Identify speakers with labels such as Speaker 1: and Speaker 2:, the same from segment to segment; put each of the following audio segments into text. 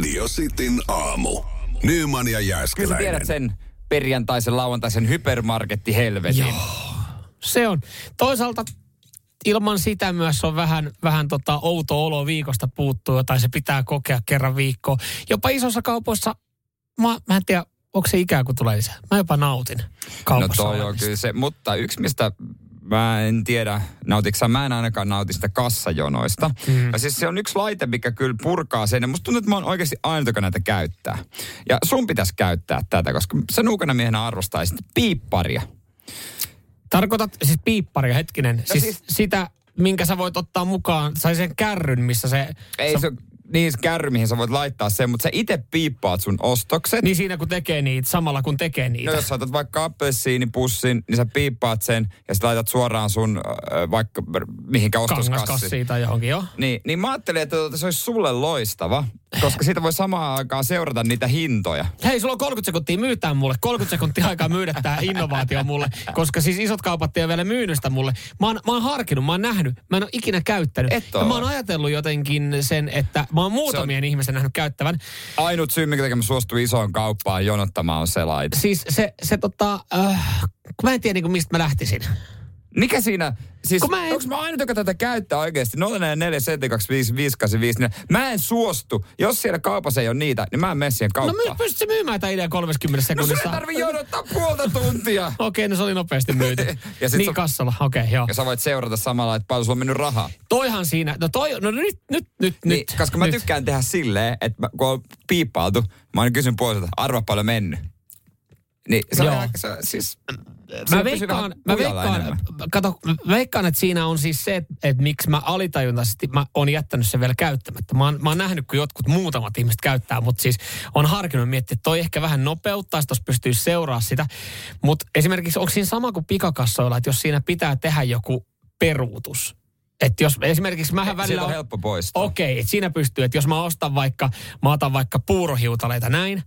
Speaker 1: Radio Cityn aamu. Nyman ja
Speaker 2: Kyllä sä
Speaker 1: Jääskeläinen.
Speaker 2: tiedät sen perjantaisen, lauantaisen hypermarketti helvetin.
Speaker 3: Se on. Toisaalta ilman sitä myös on vähän, vähän tota outo olo viikosta puuttuu, tai se pitää kokea kerran viikkoon. Jopa isossa kaupoissa, mä, mä en tiedä, onko se ikään kuin tulee lisää. Mä jopa nautin
Speaker 2: No
Speaker 3: kaupassa
Speaker 2: toi on kyllä se, mutta yksi mistä mä en tiedä, nautiksä, mä en ainakaan nauti sitä kassajonoista. Mm. Ja siis se on yksi laite, mikä kyllä purkaa sen, ja musta tuntuu, että mä oon oikeasti ainut, joka näitä käyttää. Ja sun pitäisi käyttää tätä, koska sä nuukana miehenä arvostaisit piipparia.
Speaker 3: Tarkoitat siis piipparia, hetkinen. siis,
Speaker 2: siis-
Speaker 3: sitä, minkä sä voit ottaa mukaan, sai sen kärryn, missä se...
Speaker 2: Ei
Speaker 3: sä,
Speaker 2: se, niin kärry, mihin sä voit laittaa sen, mutta sä itse piippaat sun ostokset.
Speaker 3: Niin siinä kun tekee niitä, samalla kun tekee niitä.
Speaker 2: No jos sä otat vaikka appelsiinipussin, niin sä piippaat sen ja sä laitat suoraan sun äh, vaikka mihinkä ostoskassi.
Speaker 3: Kangaskassiin tai johonkin, joo.
Speaker 2: Niin, niin mä ajattelin, että tota, se olisi sulle loistava, koska siitä voi samaan aikaan seurata niitä hintoja.
Speaker 3: Hei, sulla on 30 sekuntia myytää mulle. 30 sekuntia aikaa myydä tämä innovaatio mulle, koska siis isot kaupat ei ole vielä myynyt sitä mulle. Mä oon, mä oon harkinnut, mä oon nähnyt, mä en ole ikinä käyttänyt.
Speaker 2: Et
Speaker 3: mä oon ajatellut jotenkin sen, että mä oon muutamien ihmisten nähnyt käyttävän.
Speaker 2: Ainut syy, minkä takia mä suostun isoon kauppaan jonottamaan on se laite.
Speaker 3: Siis se, se tota, äh, mä en tiedä niin mistä mä lähtisin.
Speaker 2: Mikä siinä, siis
Speaker 3: Kun mä en-
Speaker 2: mä ainut, joka tätä käyttää oikeasti? 044 niin Mä en suostu. Jos siellä kaupassa ei ole niitä, niin mä en mene siihen
Speaker 3: No
Speaker 2: kauppaan.
Speaker 3: my, pystytkö myymään tämän idean 30
Speaker 2: no sun
Speaker 3: sekunnissa?
Speaker 2: ei tarvi jonottaa puolta tuntia.
Speaker 3: Okei, no se oli nopeasti myyty.
Speaker 2: Ja sit
Speaker 3: niin
Speaker 2: sun-
Speaker 3: kassalla, okei, joo.
Speaker 2: Ja sä voit seurata samalla, että paljon sulla on mennyt rahaa.
Speaker 3: Toihan siinä, no toi, no nyt, nyt, nyt,
Speaker 2: Niin,
Speaker 3: nyt.
Speaker 2: koska mä
Speaker 3: nyt.
Speaker 2: tykkään tehdä silleen, että mä, kun on piippailtu, mä aina kysyn puolisolta, arva paljon mennyt. Niin se on se, siis,
Speaker 3: Mä veikkaan, mä veikkaan, kato, mä veikkaan, että siinä on siis se, että, että miksi mä alitajuntaisesti mä oon jättänyt sen vielä käyttämättä. Mä oon, mä oon nähnyt, kun jotkut muutamat ihmiset käyttää, mutta siis on harkinnut miettiä, että toi ehkä vähän nopeuttaa, jos pystyy seuraa sitä. Mutta esimerkiksi onko siinä sama kuin pikakassoilla, että jos siinä pitää tehdä joku peruutus. Että jos esimerkiksi mähän välillä...
Speaker 2: on
Speaker 3: on-
Speaker 2: helppo poistaa.
Speaker 3: Okei, että siinä pystyy, että jos mä ostan vaikka, mä otan vaikka puurohiutaleita näin,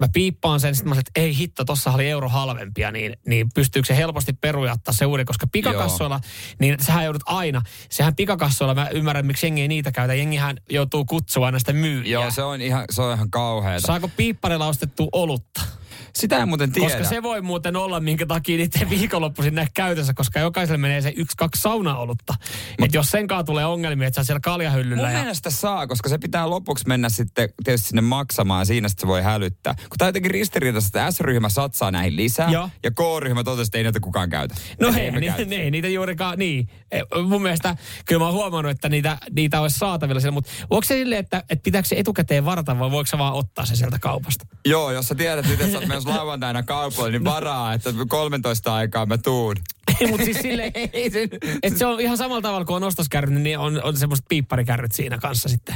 Speaker 3: mä piippaan sen, sitten mä sanon, että ei hitto, tossa oli euro halvempia, niin, niin pystyykö se helposti perujattaa se uuden, koska pikakassoilla, niin sähän joudut aina, sehän pikakassoilla, mä ymmärrän, miksi jengi ei niitä käytä, jengihän joutuu kutsua aina sitä myyjää.
Speaker 2: Joo, se on ihan, se on ihan kauheeta.
Speaker 3: Saako piipparilla ostettua olutta?
Speaker 2: Sitä en muuten tiedä.
Speaker 3: Koska se voi muuten olla, minkä takia niiden viikonloppuisin näe käytössä, koska jokaiselle menee se yksi, kaksi saunaolutta. Että jos senkaan tulee ongelmia, että sä siellä kaljahyllyllä
Speaker 2: Mun
Speaker 3: ja...
Speaker 2: mielestä saa, koska se pitää lopuksi mennä sitten tietysti sinne maksamaan ja siinä sitten se voi hälyttää. Kun tämä on jotenkin ristiriitaista, että S-ryhmä satsaa näihin lisää
Speaker 3: Joo.
Speaker 2: ja K-ryhmä totesi, että ei näitä kukaan käytä.
Speaker 3: No
Speaker 2: Ei
Speaker 3: hei,
Speaker 2: me
Speaker 3: ni,
Speaker 2: käytä.
Speaker 3: ne, ei niitä juurikaan, niin. E, Mun mielestä, kyllä mä oon huomannut, että niitä, niitä olisi saatavilla siellä, mutta onko se silleen, että, että pitääkö se etukäteen varata vai voiko sä vaan ottaa se sieltä kaupasta?
Speaker 2: Joo, jos sä tiedät että sä oot menossa lauantaina kaupalle, niin varaa, että 13 aikaa mä tuun.
Speaker 3: Ei, mutta siis silleen, että se on ihan samalla tavalla kuin on ostoskärryt, niin on, on semmoiset piipparikärryt siinä kanssa sitten.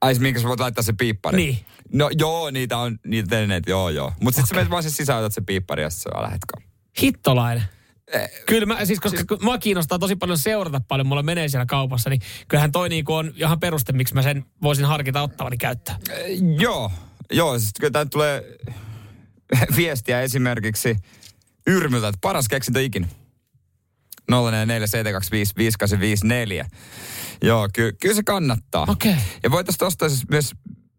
Speaker 2: Ai siis minkä sä voit laittaa se piippari?
Speaker 3: Niin.
Speaker 2: No joo, niitä on, niitä tehneet, joo joo. Mutta sitten okay. sä menet vaan siis sisään, otat se piippari ja sitten sä kauppaan.
Speaker 3: Hittolainen.
Speaker 2: Eh,
Speaker 3: Kyllä mä, siis koska siis... mua kiinnostaa tosi paljon seurata paljon, mulla menee siellä kaupassa, niin kyllähän toi niinku on ihan peruste, miksi mä sen voisin harkita ottavani käyttää.
Speaker 2: Eh, Joo, joo, siis kyllä tulee viestiä esimerkiksi Yrmyltä, että paras keksintö ikinä. 044 Joo, ky- kyllä se kannattaa.
Speaker 3: Okei.
Speaker 2: Ja voitaisiin tuosta siis myös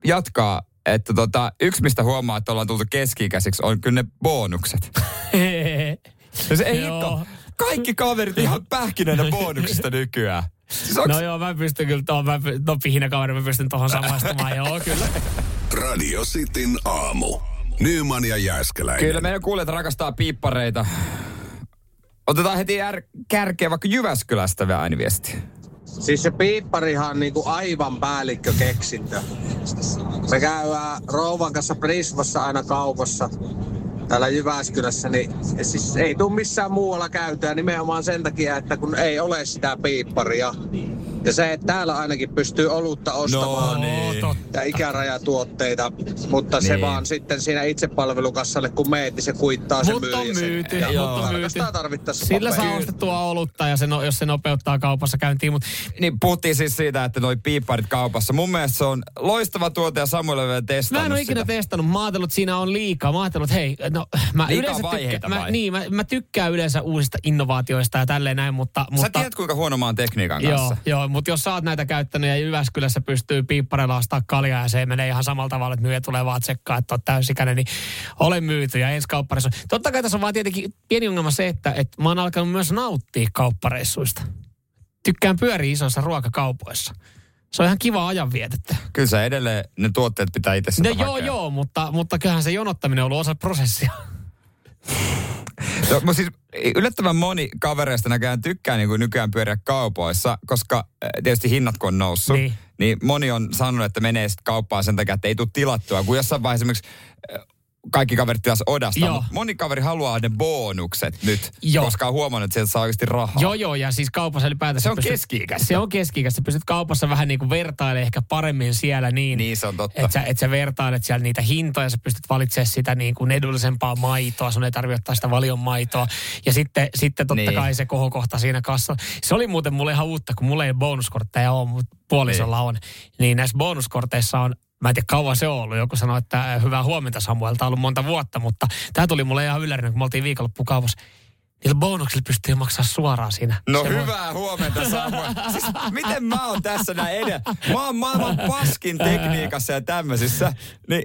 Speaker 2: jatkaa, että tota, yksi mistä huomaa, että ollaan tultu keski-ikäisiksi, on kyllä ne bonukset. Ja se ei
Speaker 3: Joo.
Speaker 2: hitto, kaikki kaverit ihan pähkinänä bonuksista nykyään. Siis onks,
Speaker 3: No joo, mä pystyn kyllä tuohon, mä, no pihinä kaveri, mä pystyn tuohon samaistumaan, joo kyllä.
Speaker 1: Radio Cityn aamu. Nyman ja Jääskeläinen.
Speaker 2: Kyllä meidän kuulijat rakastaa piippareita. Otetaan heti jär, kärkeä vaikka Jyväskylästä vielä ääniviestiä.
Speaker 4: Siis se piipparihan on niinku aivan päällikkö keksintö. Me käydään rouvan kanssa Prismassa aina kaupassa täällä Jyväskylässä, niin siis ei tule missään muualla käytöä nimenomaan sen takia, että kun ei ole sitä piipparia. Ja se, että täällä ainakin pystyy olutta ostamaan
Speaker 2: No niin.
Speaker 4: ja ikärajatuotteita, mutta niin. Se vaan sitten siinä itsepalvelukassalle, kun meet, niin se kuittaa sen
Speaker 3: Mut on
Speaker 4: myyjä sen.
Speaker 3: myyty,
Speaker 4: Ja
Speaker 3: mut on
Speaker 4: tarkastaa
Speaker 3: myyty.
Speaker 4: tarvittaessa
Speaker 3: Sillä saa ostettua olutta ja se no, jos se nopeuttaa kaupassa käyntiin. Mutta
Speaker 2: Niin puhuttiin siis siitä, että noi piipparit kaupassa. Mun mielestä se on loistava tuote ja Samuel on vielä testannut
Speaker 3: Mä en ole ikinä
Speaker 2: sitä.
Speaker 3: testannut. Mä ajatellut, että siinä on liikaa. Mä ajatellut, että hei, no mä
Speaker 2: Liikaa
Speaker 3: yleensä
Speaker 2: vaiheita
Speaker 3: tykkään, mä, niin, mä, mä, tykkään yleensä uusista innovaatioista ja tälleen näin, mutta...
Speaker 2: Sä
Speaker 3: mutta
Speaker 2: tiedät, kuinka huono mä oon tekniikan
Speaker 3: Joo,
Speaker 2: kanssa.
Speaker 3: joo, mutta jos sä oot näitä käyttänyt ja Jyväskylässä pystyy piipparilla ostaa kaljaa ja se menee ihan samalla tavalla, että myyjä tulee vaan tsekkaa, että oot täysikäinen, niin ole myyty ja ensi kauppareissu. Totta kai tässä on vaan tietenkin pieni ongelma se, että, että mä oon alkanut myös nauttia kauppareissuista. Tykkään pyöriä isoissa ruokakaupoissa. Se on ihan kiva ajanvietettä.
Speaker 2: Kyllä sä edelleen ne tuotteet pitää itse
Speaker 3: No joo,
Speaker 2: hakea.
Speaker 3: joo, mutta, mutta kyllähän se jonottaminen on ollut osa prosessia.
Speaker 2: No, mutta siis yllättävän moni kavereista näköjään tykkää niin kuin nykyään pyöriä kaupoissa, koska tietysti hinnat kun on noussut,
Speaker 3: Niin.
Speaker 2: niin, moni on sanonut, että menee sitten kauppaan sen takia, että ei tule tilattua. Kun jossain vaiheessa esimerkiksi kaikki kaverit tilas Odasta,
Speaker 3: Joo.
Speaker 2: mutta moni kaveri haluaa ne bonukset nyt,
Speaker 3: Joo.
Speaker 2: koska on huomannut, että sieltä saa oikeasti rahaa.
Speaker 3: Joo, joo, ja siis kaupassa ylipäätään...
Speaker 2: Se on
Speaker 3: pystyt-
Speaker 2: keski-ikäistä.
Speaker 3: Se on keski-ikäistä. Sä pystyt kaupassa vähän niin kuin vertailemaan ehkä paremmin siellä niin.
Speaker 2: Niin, se on totta.
Speaker 3: Että sä, et sä vertailet siellä niitä hintoja, sä pystyt valitsemaan sitä niin kuin edullisempaa maitoa, sun ei tarvitse ottaa sitä valion maitoa. Ja sitten, sitten totta
Speaker 2: Niin.
Speaker 3: kai se kohokohta siinä kassalla. Se oli muuten mulle ihan uutta, kun mulla ei bonuskortteja ole, mutta puolisolla on. Niin näissä bonuskorteissa on Mä en tiedä kauan se on ollut. Joku sanoi, että äh, hyvää huomenta Samuel. Tämä on ollut monta vuotta, mutta tämä tuli mulle ihan yllärinä, kun me oltiin viikonloppukaupassa. Niillä bonuksilla pystyy maksaa suoraan siinä.
Speaker 2: No
Speaker 3: Se voi-
Speaker 2: hyvää huomenta Samuel. Siis miten mä oon tässä näin edellä? Mä oon maailman paskin tekniikassa ja tämmöisissä. Niin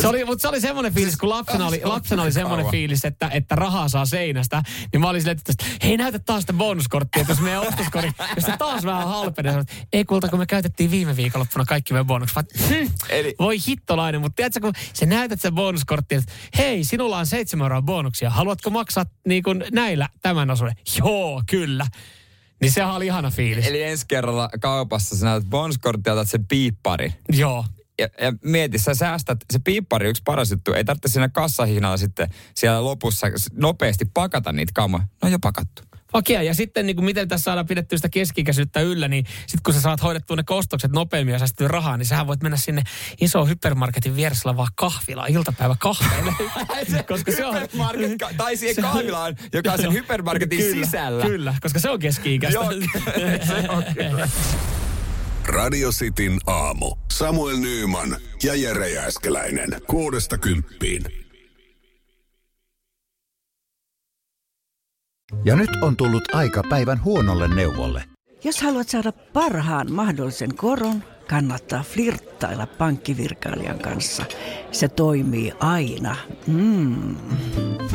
Speaker 3: Se oli, mutta se oli semmoinen fiilis, kun lapsena oli, lapsena oli semmoinen fiilis, että, että rahaa saa seinästä. Niin mä olin silleen, että hei näytä taas sitä bonuskorttia, että jos meidän ostoskori, jos se taas vähän halpenee. Ei kulta, kun me käytettiin viime viikonloppuna kaikki meidän bonukset. Vaan, hm,
Speaker 2: Eli-
Speaker 3: voi hittolainen, mutta tiedätkö, kun sä näytät sen bonuskorttia, että hei, sinulla on seitsemän euroa bonuksia. Haluatko maksaa niin kuin näillä tämän osuuden? Joo, kyllä. Niin sehän oli ihana fiilis.
Speaker 2: Eli ensi kerralla kaupassa sä näytät bonuskorttia, otat sen piipparin.
Speaker 3: Joo.
Speaker 2: Ja, ja mieti, sä säästät, se piippari yksi paras juttu, ei tarvitse siinä kassahihnalla sitten siellä lopussa nopeasti pakata niitä kamoja. Ne on jo pakattu.
Speaker 3: Okei, ja sitten niin kuin miten tässä saadaan pidettyä sitä keskikäisyyttä yllä, niin sitten kun sä saat hoidettua ne kostokset nopeammin ja säästettyä rahaa, niin sähän voit mennä sinne iso hypermarketin vieressä olevaan kahvilaan iltapäivä kahveille. koska se on...
Speaker 2: Ka- tai siihen kahvilaan, joka on sen hypermarketin
Speaker 3: kyllä,
Speaker 2: sisällä.
Speaker 3: Kyllä, koska se on keski-ikäistä.
Speaker 2: Joo, se on kyllä.
Speaker 1: Radio Cityn aamu. Samuel Nyyman ja Jere Jääskeläinen. Kuudesta kymppiin.
Speaker 5: Ja nyt on tullut aika päivän huonolle neuvolle.
Speaker 6: Jos haluat saada parhaan mahdollisen koron, kannattaa flirttailla pankkivirkailijan kanssa. Se toimii aina. Mm.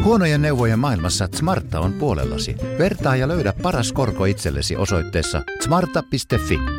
Speaker 5: Huonojen neuvojen maailmassa Smarta on puolellasi. Vertaa ja löydä paras korko itsellesi osoitteessa smarta.fi.